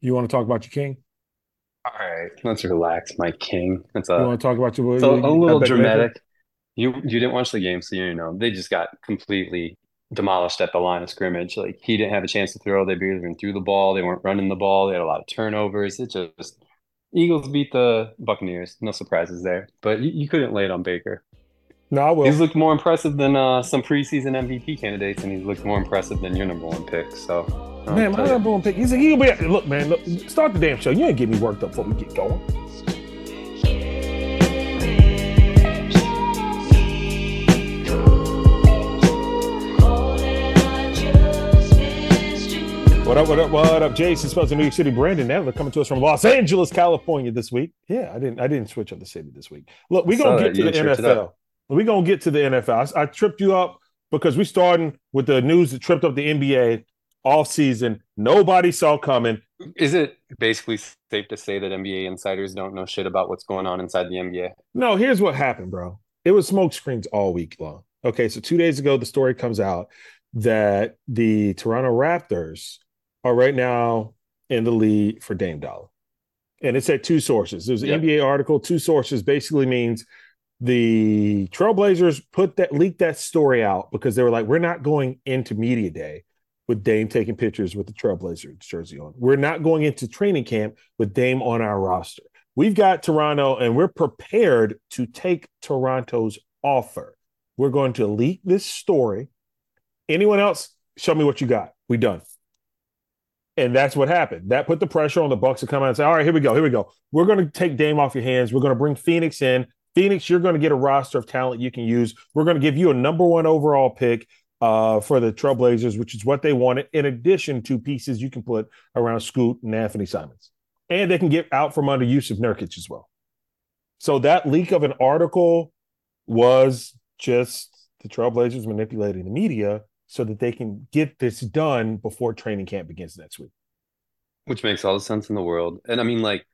You want to talk about your king? All right, let's relax, my king. That's a, You want to talk about your it's a, a I little bet you anything? dramatic. You you didn't watch the game, so you know they just got completely demolished at the line of scrimmage. Like he didn't have a chance to throw. They barely even threw the ball. They weren't running the ball. They had a lot of turnovers. It just Eagles beat the Buccaneers. No surprises there. But you, you couldn't lay it on Baker. No, I He's looked more impressive than uh, some preseason MVP candidates, and he's looked more impressive than your number one pick. So I'll Man, my you. one pick. He's like, he'll be. Look, man, look, start the damn show. You ain't get me worked up before we get going. What up, what up, what up? Jason Spells in New York City. Brandon Nadler coming to us from Los Angeles, California this week. Yeah, I didn't I didn't switch up the city this week. Look, we're gonna get to the NFL. We're gonna get to the NFL. I, I tripped you up because we starting with the news that tripped up the NBA all season. Nobody saw coming. Is it basically safe to say that NBA insiders don't know shit about what's going on inside the NBA? No, here's what happened, bro. It was smoke screens all week long. Okay, so two days ago, the story comes out that the Toronto Raptors are right now in the lead for Dame Dollar. And it's at two sources. There's an Yep. NBA article, two sources basically means the Trailblazers put that leaked that story out because they were like, we're not going into media day with Dame taking pictures with the Trailblazers jersey on. We're not going into training camp with Dame on our roster. We've got Toronto and we're prepared to take Toronto's offer. We're going to leak this story. Anyone else, show me what you got. We done. And that's what happened. That put the pressure on the Bucks to come out and say, "All right, here we go. Here we go. We're going to take Dame off your hands. We're going to bring Phoenix in. Phoenix, you're going to get a roster of talent you can use. We're going to give you a number one overall pick uh, for the Trailblazers, which is what they wanted, in addition to pieces you can put around Scoot and Anthony Simons. And they can get out from under Jusuf Nurkic as well. So that leak of an article was just the Trailblazers manipulating the media so that they can get this done before training camp begins next week. Which makes all the sense in the world. And I mean, like,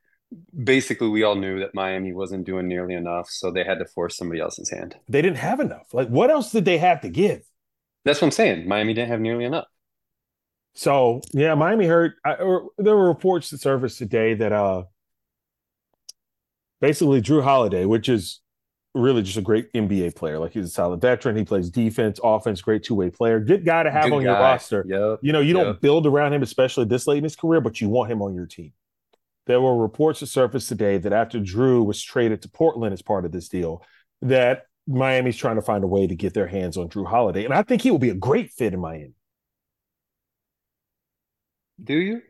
basically, we all knew that Miami wasn't doing nearly enough, so they had to force somebody else's hand. They didn't have enough. Like, what else did they have to give? That's what I'm saying. Miami didn't have nearly enough. So yeah, Miami heard. I, or, there were reports that surfaced today that uh, basically Jrue Holiday, which is really just a great NBA player, like he's a solid veteran. He plays defense, offense, great two way player, good guy to have Good on your roster. Yep. You know, you don't build around him, especially this late in his career, but you want him on your team. There were reports that surfaced today that after Jrue was traded to Portland as part of this deal, that Miami's trying to find a way to get their hands on Jrue Holiday. And I think he will be a great fit in Miami. Do you?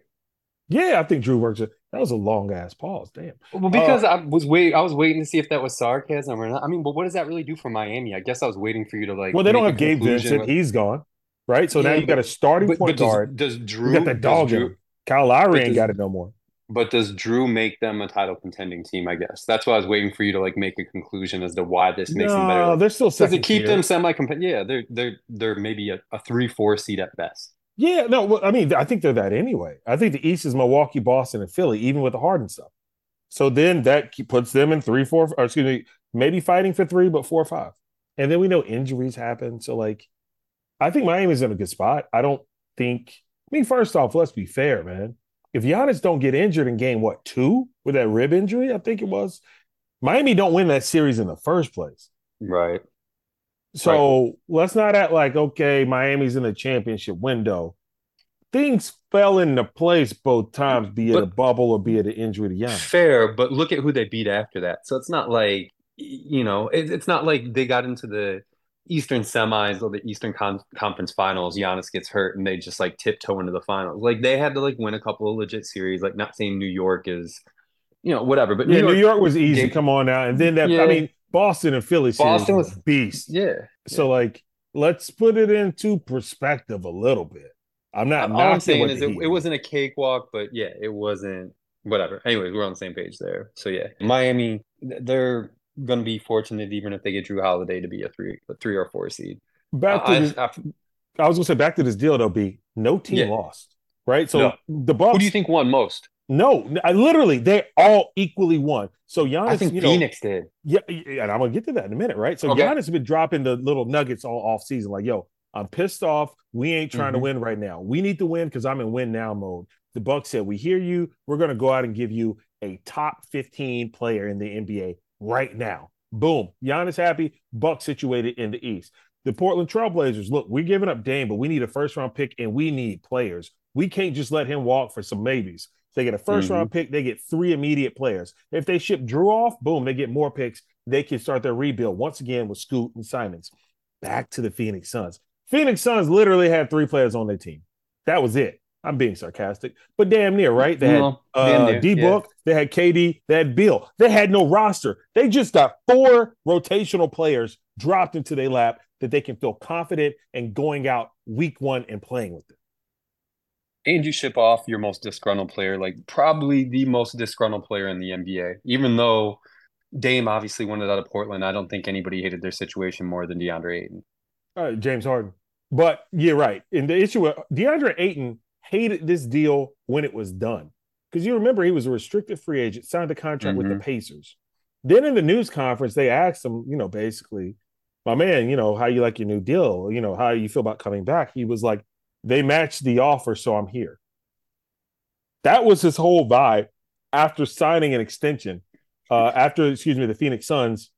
Yeah, I think Jrue works. That was a long ass pause. Damn. Well, because uh, I was wait, I was waiting to see if that was sarcasm or not. I mean, but what does that really do for Miami? I guess I was waiting for you to like. Well, they don't have Gabe Vincent. with- He's gone, right? So now Yeah, you got a starting but, point but does, guard. does Jrue You got that dog Jrue. Kyle Lowry but ain't does- got it no more. But does Jrue make them a title contending team? I guess that's why I was waiting for you to like make a conclusion as to why this makes them better. No, Like, they're still does it keep tier. them semi competitive? Yeah, they're they're they're maybe a, a three four seed at best. Yeah, no, well, I mean, I think they're that anyway. I think the East is Milwaukee, Boston, and Philly, even with the Harden stuff. So then that puts them in three, four, or excuse me, maybe fighting for three, but four or five. And then we know injuries happen. So, like, I think Miami's in a good spot. I don't think, I mean, first off, let's be fair, man. If Giannis don't get injured in game, what, two with that rib injury, I think it was, Miami don't win that series in the first place. Right. So let's not act like, okay, Miami's in the championship window. Things fell into place both times, be it But- a bubble or be it an injury to Giannis. Fair, but look at who they beat after that. So it's not like you know, it, it's not like they got into the Eastern semis or the Eastern Con Conference Finals. Giannis gets hurt and they just like tiptoe into the finals. Like they had to like win a couple of legit series. Like not saying New York is, you know, whatever, but Yeah, New York was easy. Come on now. And then that, I mean, Boston and Philly Boston was beast. yeah. So, like, let's put it into perspective a little bit. I'm not uh, All I'm saying is it, it wasn't a cakewalk, but yeah, it wasn't whatever. Anyways, we're on the same page there. So yeah, Miami, th- they're gonna be fortunate even if they get Jrue Holiday to be a three, a three or four seed. back to I- this, I- I was gonna say back to this deal though, B. No team Yeah. lost. Right. So No. the Bucks who do you think won most? no, I literally they all equally won. So Giannis, I think you know, Phoenix did. Yeah, and I'm gonna get to that in a minute, right? So Okay. Giannis has been dropping the little nuggets all off season, like, yo, I'm pissed off. We ain't trying to Mhm. win right now. We need to win because I'm in win now mode. The Bucks said, "We hear you. We're going to go out and give you a top 15 player in the NBA right now." Boom. Giannis happy. Bucks situated in the East. The Portland Trailblazers, look, we're giving up Dame, but we need a first round pick and we need players. We can't just let him walk for some maybes. They get a 1st mm-hmm. round pick, they get three immediate players. If they ship Jrue off, boom, they get more picks. They can start their rebuild once again with Scoot and Simons. Back to the Phoenix Suns. Phoenix Suns literally had three players on their team. That was it. I'm being sarcastic, but damn near, right? They had uh, D Book, yeah. they had KD, they had Beal. They had no roster. They just got four rotational players dropped into their lap that they can feel confident and going out week one and playing with them. And you ship off your most disgruntled player, like probably the most disgruntled player in the NBA, even though Dame obviously wanted out of Portland. I don't think anybody hated their situation more than DeAndre Ayton. Uh, James Harden. But you're right. And the issue with DeAndre Ayton hated this deal when it was done. Because you remember he was a restricted free agent, signed the contract mm-hmm. with the mm-hmm. Pacers. Then in the news conference, they asked him, you know, basically, my man, you know, how you like your new deal? You know, how you feel about coming back? He was like, they matched the offer, so I'm here. That was his whole vibe after signing an extension. Uh, after, excuse me, the Phoenix Suns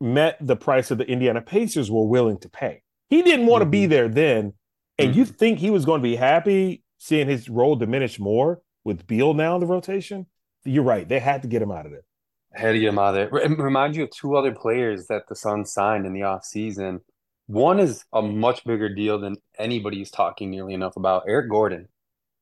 met the price of the Indiana Pacers were willing to pay. He didn't want mm-hmm. to be there then. And mm-hmm. you think he was going to be happy seeing his role diminish more with Beal now in the rotation? You're right. They had to get him out of there. Had to get him out of there. Remind you of two other players that the Suns signed in the offseason. One is a much bigger deal than anybody's talking nearly enough about. Eric Gordon.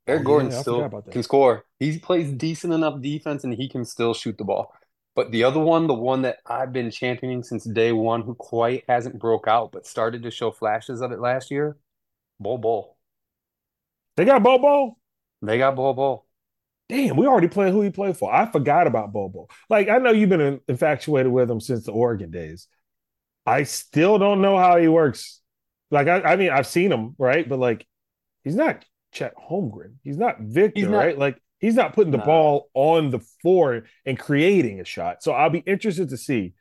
Eric oh, Gordon yeah, still can score. He plays decent enough defense and he can still shoot the ball. But the other one, the one that I've been championing since day one, who quite hasn't broke out but started to show flashes of it last year, Bol Bol. They got Bol. They got Bol. Damn, we already played who he played for. I forgot about Bol. Like I know you've been infatuated with him since the Oregon days. I still don't know how he works. Like I, I mean, I've seen him right, but like he's not Chet Holmgren. He's not Victor, he's not, right? Like He's not putting the nah. ball on the floor and creating a shot. So I'll be interested to see.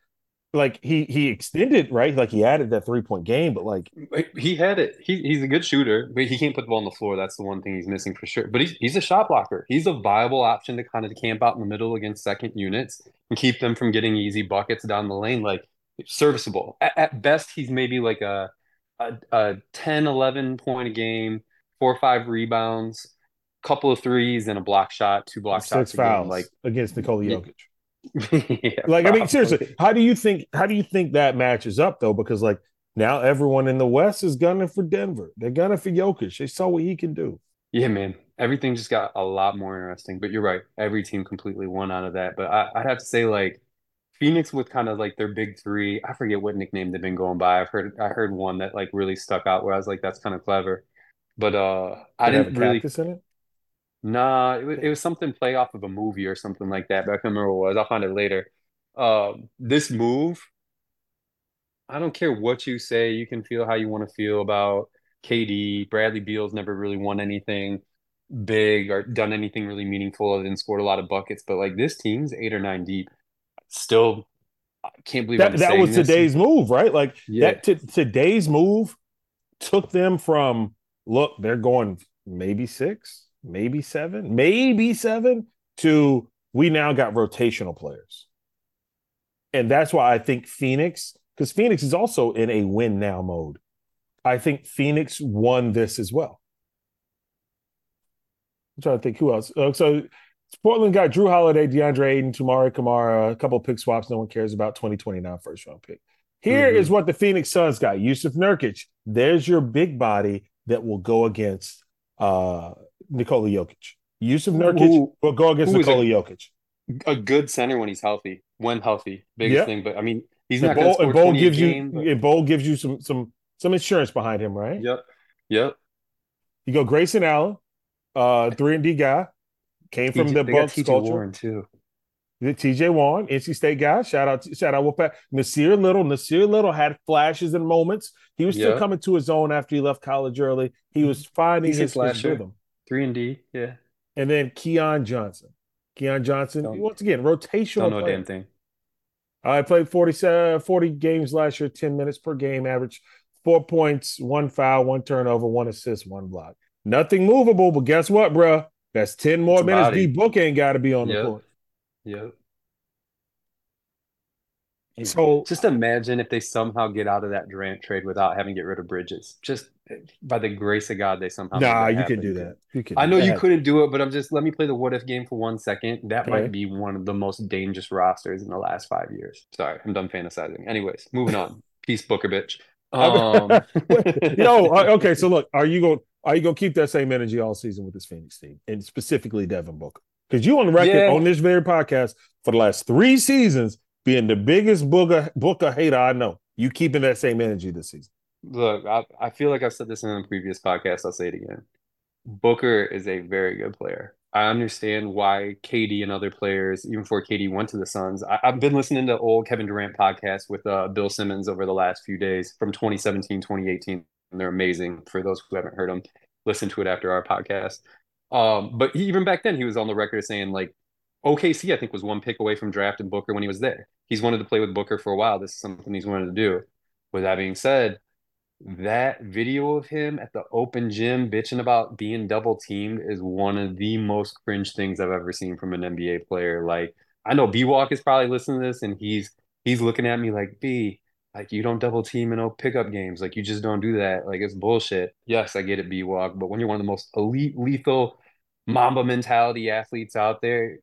Like he he extended right, like he added that three point game, but like he had it. He, he's a good shooter, but he can't put the ball on the floor. That's the one thing he's missing for sure. But he's he's a shot blocker. He's a viable option to kind of camp out in the middle against second units and keep them from getting easy buckets down the lane. Like serviceable. At, at best, he's maybe like a, a a 10, 11 point a game, four or five rebounds couple of threes and a block shot, two block Six shots, fouls like against Nikola Jokic. yeah, like I mean, seriously, how do you think? How do you think that matches up though? Because like now everyone in the West is gunning for Denver. They're gunning for Jokic. They saw what he can do. Yeah, man. Everything just got a lot more interesting. But you're right. Every team completely won out of that. But I, I'd have to say, like, Phoenix with kind of like their big three. I forget what nickname they've been going by. I've heard I heard one that like really stuck out where I was like, that's kind of clever. But uh I didn't really in it? Nah, it was, it was something play off of a movie or something like that, but I can't remember what it was. I'll find it later. Um, this move, I don't care what you say. You can feel how you want to feel about KD. Bradley Beal's never really won anything big or done anything really meaningful other than scored a lot of buckets. But like this team's eight or nine deep. Still, I can't believe that, that was this. today's move, right? Like yeah. that t- today's move took them from look, they're going maybe six, maybe seven, maybe seven to we now got rotational players. And that's why I think Phoenix, because Phoenix is also in a win now mode. I think Phoenix won this as well. I'm trying to think who else. Uh, so Portland got Jrue Holiday, DeAndre Ayton, Toumani Camara, a couple pick swaps. No one cares about 2029 first round pick. Here mm-hmm. is what the Phoenix Suns got: Jusuf Nurkic. There's your big body that will go against uh, Nikola Jokic. Jusuf Nurkic will go against Nikola a, Jokic. A good center when he's healthy, when healthy, biggest thing. But I mean, he's not going to score Bol gives game, you, but... Bol gives you some some some insurance behind him, right? Yep, yep. You go Grayson Allen, uh, three and D guy, came from the Bucks culture Warren too. The TJ Warren, NC State guy. Shout out, shout out, Wolfpack. Nassir Little. Nassir Little had flashes and moments. He was still coming to his own after he left college early. He was finding his, his rhythm. Three and D, yeah. And then Keon Johnson. Keon Johnson, don't, once again, rotational. Don't know player. damn thing. I played 40, 40 games last year, 10 minutes per game, average four points, one foul, one turnover, one assist, one block. Nothing movable, but guess what, bro? That's 10 more It's minutes. D Book ain't got to be on the Yep. court. Yep. So Just imagine if they somehow get out of that Durant trade without having to get rid of Bridges. Just by the grace of God, they somehow. nah, you can do that. You can. I know you couldn't do it, but I'm just let me play the what if game for one second. That Okay. might be one of the most dangerous rosters in the last five years. Sorry, I'm done fantasizing. Anyways, moving on. Peace, Booker bitch. Um, Yo, uh, okay. So look, are you going? Are you going to keep that same energy all season with this Phoenix team, and specifically Devin Booker? Because you on the record Yeah. on this very podcast for the last three seasons being the biggest Booker Booker hater I know. You keeping that same energy this season? Look, I, I feel like I've said this in a previous podcast. I'll say it again. Booker is a very good player. I understand why KD and other players, even before KD went to the Suns, I, I've been listening to old Kevin Durant podcasts with uh, Bill Simmons over the last few days from 2017, 2018. And they're amazing. For those who haven't heard them, listen to it after our podcast. Um, but he, even back then, he was on the record saying, like, OKC, I think, was one pick away from drafting Booker when he was there. He's wanted to play with Booker for a while. This is something he's wanted to do. With that being said, that video of him at the open gym bitching about being double teamed is one of the most cringe things I've ever seen from an NBA player. Like, I know B Walk is probably listening to this and he's he's looking at me like, B, like you don't double team in no pickup games. Like you just don't do that. Like it's bullshit. Yes, I get it, B Walk, but when you're one of the most elite, lethal Mamba mentality athletes out there,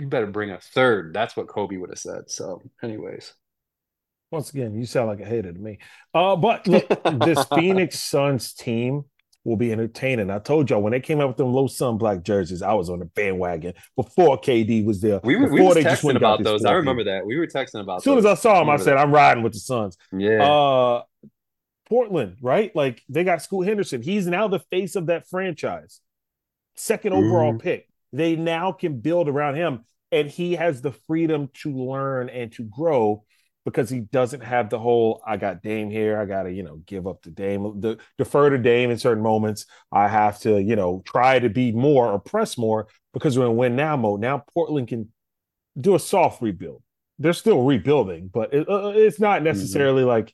you better bring a third. That's what Kobe would have said. So, anyways. Once again, you sound like a hater to me. Uh, but look, this Phoenix Suns team will be entertaining. I told y'all when they came out with them low sun black jerseys, I was on the bandwagon before KD was there. We were, we before were they just texting went about those. I remember that. We were texting about those. As soon as I saw them, I Remember said, that. I'm riding with the Suns. Yeah. Uh, Portland, right? Like they got Scoot Henderson. He's now the face of that franchise. Second overall Mhm. pick. They now can build around him, and he has the freedom to learn and to grow because he doesn't have the whole I got Dame here. I got to, you know, give up to Dame, the, defer to Dame in certain moments. I have to, you know, try to be more or press more because we're in win now mode. Now Portland can do a soft rebuild. They're still rebuilding, but it, uh, it's not necessarily like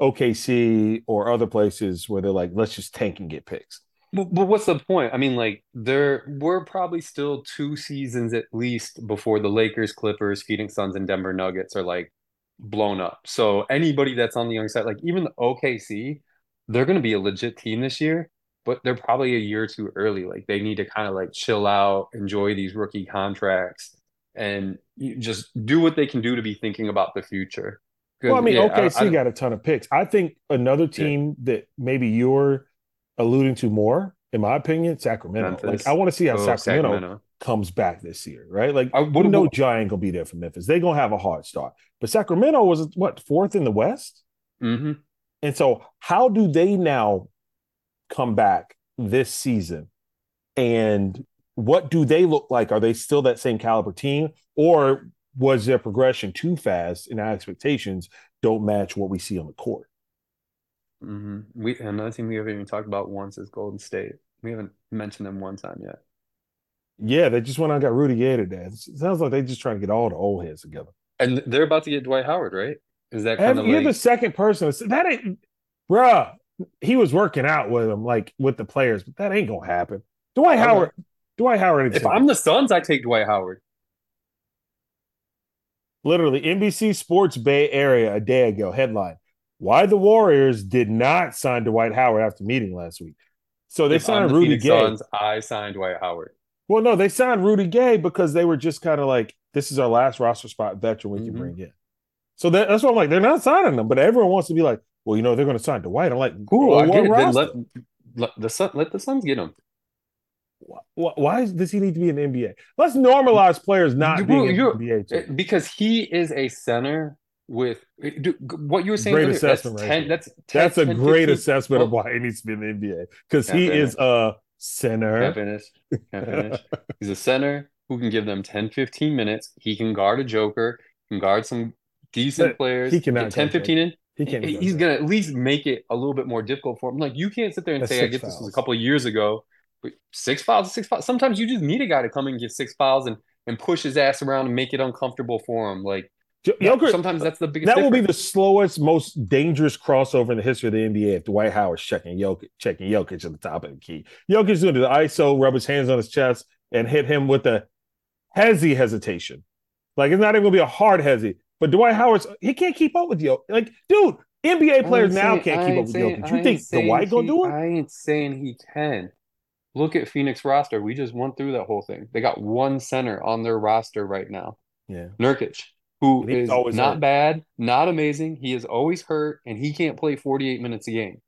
OKC or other places where they're like, let's just tank and get picks. But, but what's the point? I mean, like there we're probably still two seasons at least before the Lakers, Clippers, Phoenix Suns, and Denver Nuggets are like blown up. So anybody that's on the young side, like even the OKC, they're going to be a legit team this year, but they're probably a year too early. Like they need to kind of like chill out, enjoy these rookie contracts, and just do what they can do to be thinking about the future. Well, I mean, yeah, OKC I- got a ton of picks. I think another team that maybe you're alluding to more, in my opinion, Sacramento. Memphis. Like I want to see how oh, Sacramento, comes back this year, right? Like I- what- know ain't gonna be there for Memphis. They're gonna have a hard start. But Sacramento was what fourth in the West? Mhm. And so, how do they now come back this season? And what do they look like? Are they still that same caliber team, or was their progression too fast and our expectations don't match what we see on the court? Hmm We another team we haven't even talked about once is Golden State. We haven't mentioned them one time yet. Yeah, they just went out and got Rudy Gay today. It sounds like they just trying to get all the old heads together. And they're about to get Dwight Howard, right? Is that kind of you're like the second person that ain't, bruh. He was working out with them, like with the players, but that ain't gonna happen. Dwight Okay. Howard, Dwight Howard, if I'm the Suns, I take Dwight Howard. literally NBC Sports Bay Area a day ago headline: Why the Warriors did not sign Dwight Howard after meeting last week. So they If signed the Rudy Phoenix Gay. Suns, I signed Dwight Howard. Well, no, they signed Rudy Gay because they were just kind of like, this is our last roster spot veteran we can Mhm. bring in. So that, that's what I'm like. They're not signing them, but everyone wants to be like, well, you know, they're going to sign Dwight. I'm like, Cool, I get it. Then let, let the Sun let the Suns get him. Why, why does he need to be in the NBA? Let's normalize players not You- being in the NBA. Too. Because he is a center with what you were saying Great earlier, assessment that's right 10 that's 10, That's a 10, great 15 assessment of why he needs to be in the NBA because he finish. is a Can't center. finish. Can't finish. He's a center who can give them 10, 15 minutes. He can guard a joker, can guard some decent But players. he cannot get 10, 15 in. He can't. He's gonna at least make it a little bit more difficult for him. Like you can't sit there and That's say, "I get this was a couple of years ago." But six fouls, six fouls. Sometimes you just need a guy to come and give six fouls and and push his ass around and make it uncomfortable for him. Like Jokic, sometimes that's the biggest. That will be the slowest, most dangerous crossover in the history of the NBA if Dwight Howard's checking Jokic, checking Jokic at the top of the key. Jokic's doing the ISO, rub his hands on his chest, and hit him with a hezzy hesitation. Like it's not even gonna be a hard hezzy. But Dwight Howard's he can't keep up with Jokic. Like, dude, NBA players now saying, can't keep up with saying, Jokic. You think Dwight gonna do it? I ain't saying he can. Look at Phoenix roster. We just went through that whole thing. They got one center on their roster right now. Yeah. Nurkic, who he's is always not hurt. bad, not amazing. He is always hurt, and he can't play 48 minutes a game.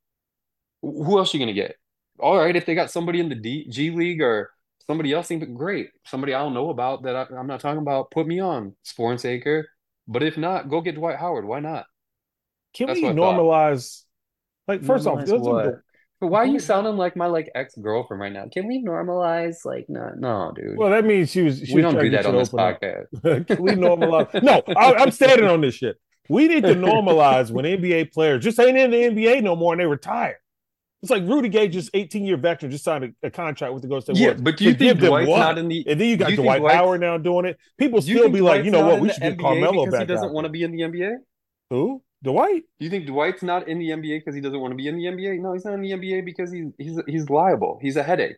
Who else are you gonna get? All right, if they got somebody in the D, G League or somebody else, think great. Somebody I don't know about that I, I'm not talking about, put me on Spornsaker. But if not, go get Dwight Howard. Why not? Can That's we what I thought. normalize? Like, first off, Normalize those are what? the- But why are you sounding like my like ex girlfriend right now? Can we normalize like no no dude? well, that means she was. She we was don't do that on this podcast. Can we normalize? no, I, I'm standing on this shit. We need to normalize when NBA players just ain't in the NBA no more and they retire. It's like Rudy Gay, just 18 year veteran, just signed a, a contract with the Golden State Yeah, Warriors. but do you think Dwight's what? not in the? And then you got you Dwight Howard now doing it. People still be like, Dwight's you know what? We should get Carmelo back. he doesn't want to be in the NBA? Who? Dwight? Do you think Dwight's not in the NBA because he doesn't want to be in the NBA? No, he's not in the NBA because he's he's he's liable. He's a headache.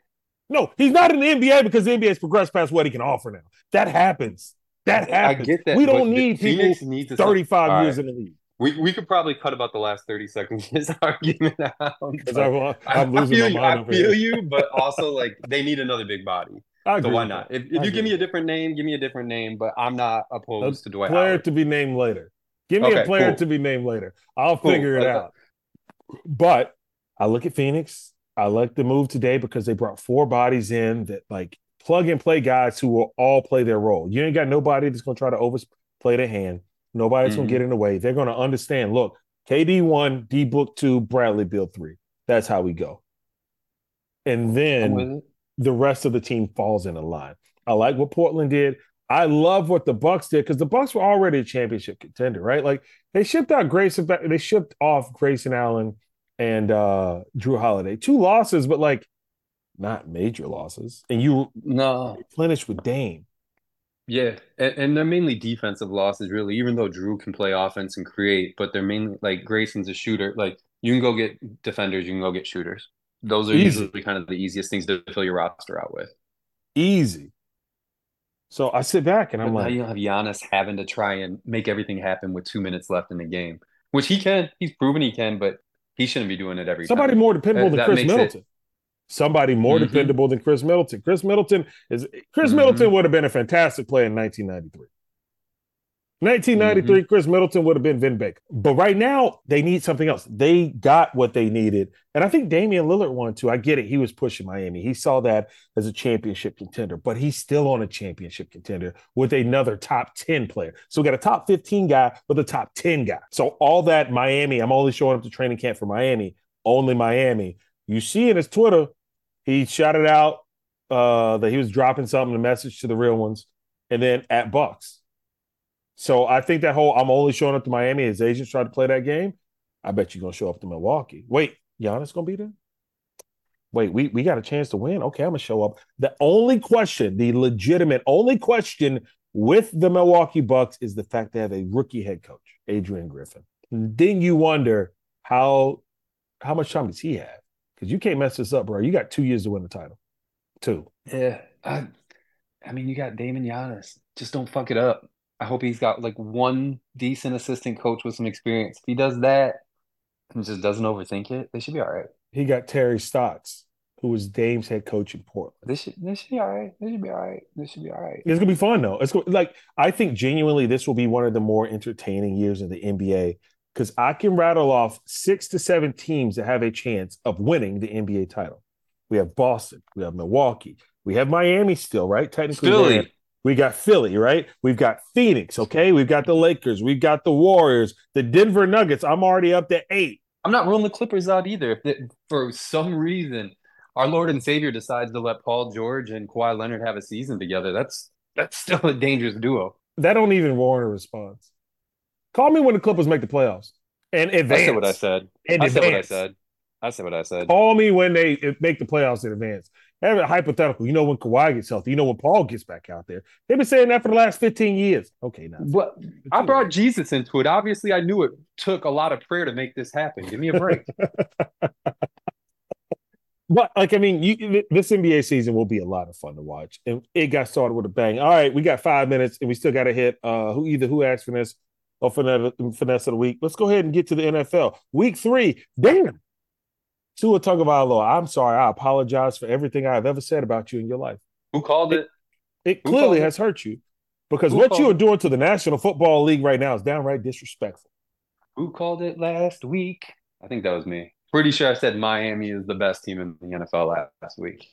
No, he's not in the NBA because the NBA's progressed past what he can offer now. That happens. That I happens. get that. We don't need people needs to 35 All years right. in the league. We we could probably cut about the last 30 seconds of this argument out. 'Cause but I'm, I, I losing feel my you. mind I feel you, but also like they need another big body. I So why not? If, if you give me a different name, give me a different name. But I'm not opposed to Dwight player Howard. to be named later. Give me a player cool. to be named later. I'll Cool. figure it Uh, out. But I look at Phoenix. I like the move today because they brought four bodies in that like plug and play guys who will all play their role. You ain't got nobody that's going to try to overplay their hand. Nobody that's going to get in the way. They're going to understand. Look, KD one, D book two, Bradley build three. That's how we go. And then the rest of the team falls in a line. I like what Portland did. I love what the Bucks did because the Bucks were already a championship contender, right? Like they shipped out Grayson, they shipped off Grayson Allen and uh Jrue Holiday. Two losses, but like not major losses. And you No, replenished with Dame. yeah, and, and they're mainly defensive losses, really. Even though Jrue can play offense and create, but they're mainly like Grayson's a shooter. Like you can go get defenders, you can go get shooters. Those are Easy. usually kind of the easiest things to fill your roster out with. Easy. So I sit back and I'm now like, you have Giannis having to try and make everything happen with two minutes left in the game, which he can. He's proven he can, but he shouldn't be doing it every time somebody time. more dependable Uh, than Khris makes it- Middleton. Somebody more Mhm. dependable than Khris Middleton. Khris Middleton is Khris Mhm. Middleton would have been a fantastic player in 1993. 1993, Khris Middleton would have been Vin Baker. But right now, they need something else. They got what they needed. And I think Damian Lillard wanted to. I get it. He was pushing Miami. He saw that as a championship contender, but he's still on a championship contender with another top 10 player. So we got a top 15 guy with a top 10 guy. So all that Miami, I'm only showing up to training camp for Miami, only Miami. You see in his Twitter, he shouted out uh, that he was dropping something, a message to the real ones, and then at Bucks. So I think that whole I'm only showing up to Miami, as agents tried to play that game. I bet you're gonna show up to Milwaukee. Wait, Giannis gonna be there? Wait, we, we got a chance to win. Okay, I'm gonna show up. The only question, the legitimate only question with the Milwaukee Bucks is the fact they have a rookie head coach, Adrian Griffin. Then you wonder how how much time does he have? Because you can't mess this up, bro. You got two years to win the title. Two. Yeah, I, I mean, you got Damon Giannis. Just don't fuck it up. I hope he's got like one decent assistant coach with some experience. If he does that and just doesn't overthink it, they should be all right. He got Terry Stotts, who was Dame's head coach in Portland. This should, they should be all right. This should be all right. This should be all right. It's gonna be fun though. It's go- like I think genuinely this will be one of the more entertaining years in the NBA because I can rattle off six to seven teams that have a chance of winning the NBA title. We have Boston, we have Milwaukee, we have Miami still, right? Technically, they're in. Philly. We got Philly, right? We've got Phoenix, okay? We've got the Lakers, we've got the Warriors, the Denver Nuggets. I'm already up to eight. I'm not ruling the Clippers out either. If they, for some reason our Lord and Savior decides to let Paul George and Kawhi Leonard have a season together, that's that's still a dangerous duo. That don't even warrant a response. Call me when the Clippers make the playoffs and advance. I said what I said. And I said what I said. I said what I said. Call me when they make the playoffs in advance. Have a hypothetical. You know when Kawhi gets healthy. You know when Paul gets back out there. They've been saying that for the last 15 years. Okay, now. Well, I brought Jesus into it. Obviously, I knew it took a lot of prayer to make this happen. Give me a break. but like, I mean, you, this NBA season will be a lot of fun to watch, and it got started with a bang. All right, we got five minutes, and we still got to hit uh, who either who asked for this or finesse, finesse of the week. Let's go ahead and get to the NFL. Week three. Damn. Tua Tagovailoa. I'm sorry. I apologize for everything I've ever said about you in your life. Who called it? It, it clearly has it? hurt you because Who what you are doing to the National Football League right now is downright disrespectful. Who called it last week? I think that was me. Pretty sure I said Miami is the best team in the NFL last week.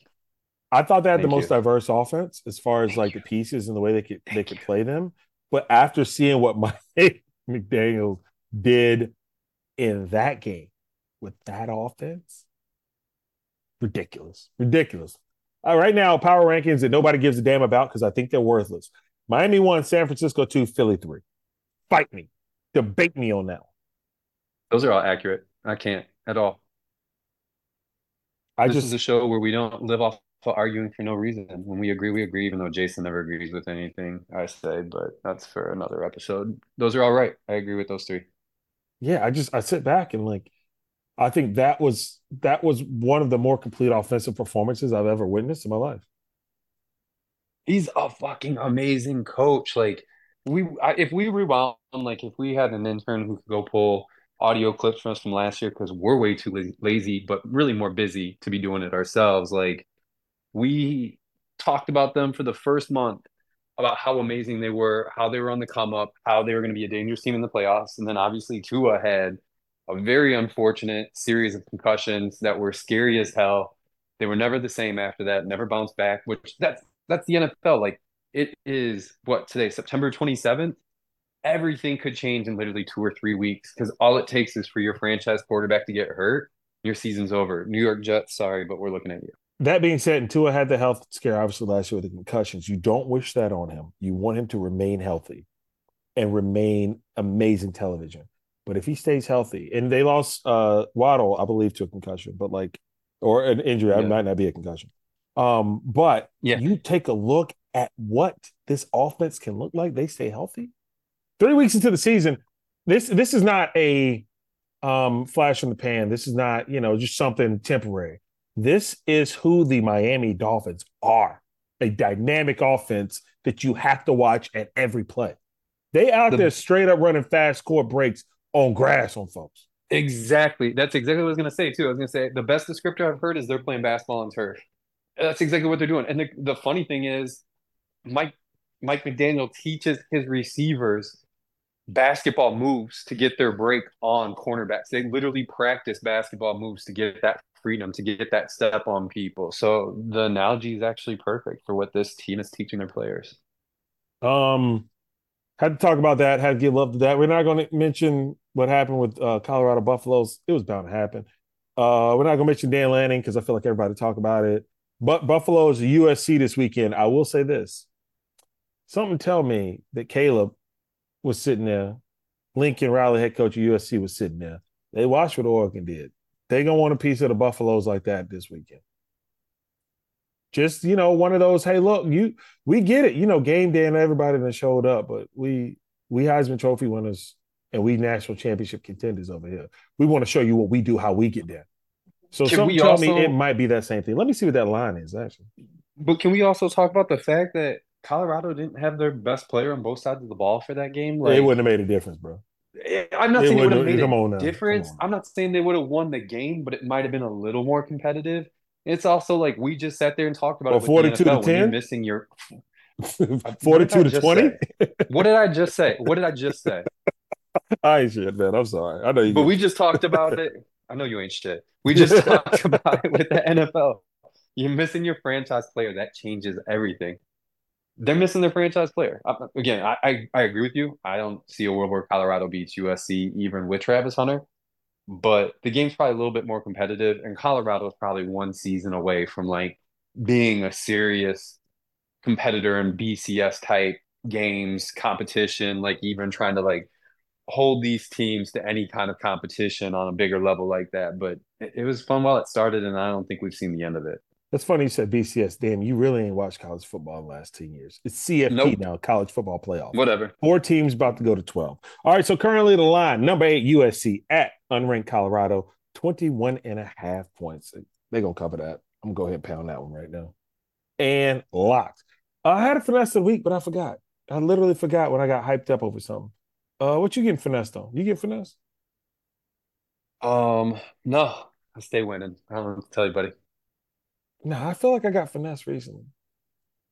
I thought they had Thank the most you. diverse offense as far as Thank like you. the pieces and the way they could Thank they could you. play them. But after seeing what Mike McDaniel did in that game with that offense, ridiculous, ridiculous. Uh, right now, power rankings that nobody gives a damn about because I think they're worthless. Miami one, San Francisco two, Philly three. Fight me, debate me on that. Those are all accurate. I can't at all. I this just is a show where we don't live off for arguing for no reason. When we agree, we agree, even though Jason never agrees with anything I say, but that's for another episode. Those are all right. I agree with those three. Yeah, I just I sit back and like I think that was that was one of the more complete offensive performances I've ever witnessed in my life. He's a fucking amazing coach. Like we if we rewound like if we had an intern who could go pull audio clips from us from last year because we're way too lazy, but really more busy to be doing it ourselves. Like we talked about them for the first month about how amazing they were, how they were on the come up, how they were going to be a dangerous team in the playoffs. And then obviously Tua had a very unfortunate series of concussions that were scary as hell. They were never the same after that, never bounced back, which that's that's the NFL. Like it is what today, September 27th. Everything could change in literally two or three weeks because all it takes is for your franchise quarterback to get hurt. Your season's over. New York Jets, sorry, but we're looking at you. That being said, and Tua had the health scare obviously last year with the concussions. You don't wish that on him. You want him to remain healthy and remain amazing television. But if he stays healthy, and they lost uh, Waddle, I believe, to a concussion, but like, or an injury, yeah. it might not be a concussion. Um, but yeah. you take a look at what this offense can look like. They stay healthy. Three weeks into the season, this this is not a um, flash in the pan. This is not you know just something temporary. This is who the Miami Dolphins are a dynamic offense that you have to watch at every play. They out the, there straight up running fast court breaks on grass on folks. Exactly. That's exactly what I was going to say, too. I was going to say the best descriptor I've heard is they're playing basketball on turf. That's exactly what they're doing. And the, the funny thing is, Mike Mike McDaniel teaches his receivers basketball moves to get their break on cornerbacks. They literally practice basketball moves to get that freedom to get that step on people. So the analogy is actually perfect for what this team is teaching their players. Um, had to talk about that. Had to give love to that. We're not going to mention what happened with uh, Colorado Buffaloes. It was bound to happen. Uh, we're not going to mention Dan Lanning because I feel like everybody talk about it. But Buffalo's USC this weekend. I will say this: something tell me that Caleb was sitting there. Lincoln Riley, head coach of USC, was sitting there. They watched what Oregon did. They gonna want a piece of the Buffaloes like that this weekend. Just you know, one of those. Hey, look, you we get it. You know, game day and everybody that showed up, but we we Heisman Trophy winners and we national championship contenders over here. We want to show you what we do, how we get there. So can some tell also, me it might be that same thing. Let me see what that line is actually. But can we also talk about the fact that Colorado didn't have their best player on both sides of the ball for that game? Like, it wouldn't have made a difference, bro. Eh, I'm not saying it would have made a difference. I'm not saying they would have won the game, but it might have been a little more competitive. It's also like we just sat there and talked about well, it. Forty-two to ten, missing your forty-two to twenty. what did I just say? What did I just say? I ain't shit, man. I'm sorry. I know you. But we just talked about it. I know you ain't shit. We just talked about it with the NFL. You're missing your franchise player. That changes everything they're missing their franchise player. Again, I, I, I agree with you. I don't see a world where Colorado beats USC even with Travis Hunter, but the game's probably a little bit more competitive, and Colorado is probably one season away from like being a serious competitor in BCS type games, competition, like even trying to like hold these teams to any kind of competition on a bigger level like that. But it, it was fun while it started, and I don't think we've seen the end of it. That's funny you said BCS. Damn, you really ain't watched college football in the last 10 years. It's CFP Nope. now, college football playoff. Whatever. Four teams about to go to 12. All right, so currently the line, number eight, USC at unranked Colorado, 21 and a half points. They're going to cover that. I'm going to go ahead and pound that one right now. And locked. I had a finesse of the week, but I forgot. I literally forgot when I got hyped up over something. Uh, what you getting finessed on? You get finessed? Um, no, I stay winning. I don't know what to tell you, buddy. No, I feel like I got finessed recently.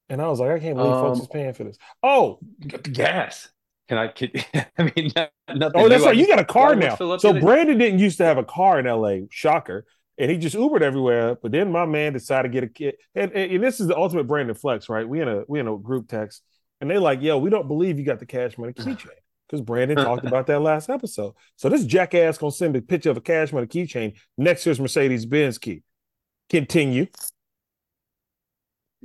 And I was like, I can't believe folks Um, is paying for this. Oh, Gas. Can I? Can, I mean, not, nothing. oh, that's new. I right. You got a car now. So the- Brandon didn't used to have a car in LA. Shocker. And he just Ubered everywhere. But then my man decided to get a kid. And, and, and this is the ultimate Brandon flex, right? We in a we in a group text, and they like, yo, we don't believe you got the cash money keychain. Because Brandon talked about that last episode. So this jackass gonna send a picture of a cash money keychain next to his Mercedes Benz key. Continue.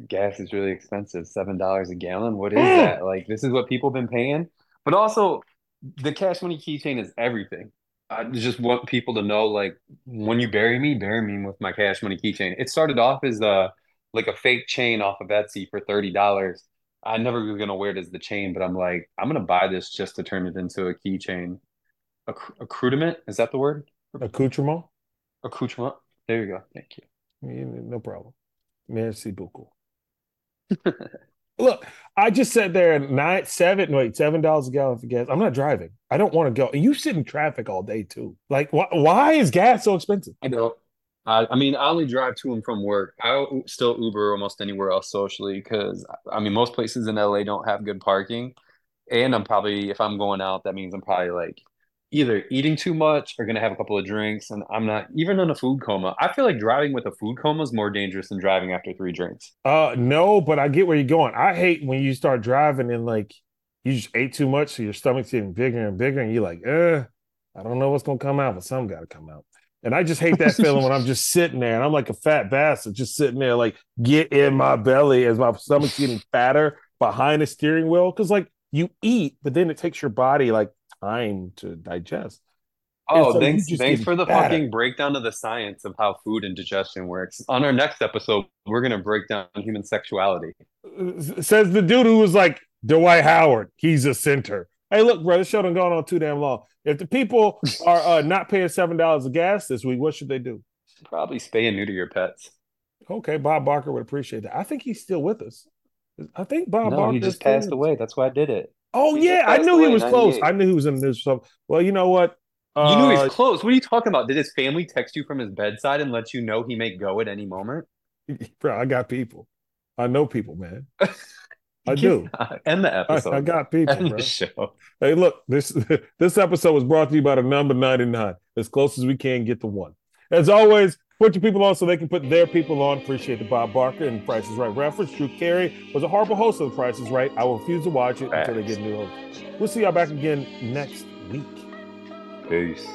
gas is really expensive. Seven dollars a gallon. What is Mm. that? Like, this is what people been paying. But also, the cash money keychain is everything. I just want people to know, like, when you bury me, bury me with my cash money keychain. It started off as a like a fake chain off of Etsy for thirty dollars. I never was gonna wear it as the chain, but I'm like, I'm gonna buy this just to turn it into a keychain. Acc- accoutrement, is that the word? Accoutrement. Accoutrement. There you go. Thank you. Yeah, No problem. Merci beaucoup. Look, I just sat there at nine, seven, wait, seven dollars a gallon for gas. I'm not driving. I don't want to go. And you sit in traffic all day too. Like, wh- why is gas so expensive? I know. I, mean, I only drive to and from work. I still Uber almost anywhere else socially because, I mean, most places in LA don't have good parking. And I'm probably, if I'm going out, that means I'm probably like either eating too much or gonna have a couple of drinks. And I'm not even in a food coma. I feel like driving with a food coma is more dangerous than driving after three drinks. Uh, no, but I get where you're going. I hate when you start driving and like you just ate too much, so your stomach's getting bigger and bigger, and you're like, uh, I don't know what's gonna come out, but some got to come out. And I just hate that feeling when I'm just sitting there and I'm like a fat bastard, just sitting there, like get in my belly as my stomach's getting fatter behind the steering wheel. Cause like you eat, but then it takes your body like time to digest. Oh, so thanks, thanks for the fatter. fucking breakdown of the science of how food and digestion works. On our next episode, we're gonna break down human sexuality. says the dude who was like Dwight Howard. He's a center. Hey, look, bro, this show done gone on too damn long. If the people are uh, not paying seven dollars of gas this week, what should they do? Probably spay and neuter your pets. Okay, Bob Barker would appreciate that. I think he's still with us. I think Bob No, Barker he just passed away. That's why I did it. Oh He yeah, I knew he was close. I knew he was in this. Well, you know what? You knew he Uh, was close. What are you talking about? Did his family text you from his bedside and let you know he may go at any moment? bro, I got people. I know people, man. I do. End the I, episode. I got people, End bro. the show. Hey, look, this this episode was brought to you by the number 99, as close as we can get to one. As always, put your people on so they can put their people on. Appreciate the Bob Barker and Price is Right reference. Drew Carey was a horrible host of The Price is Right. I will refuse to watch it until they get a new host. We'll see y'all back again next week. Peace.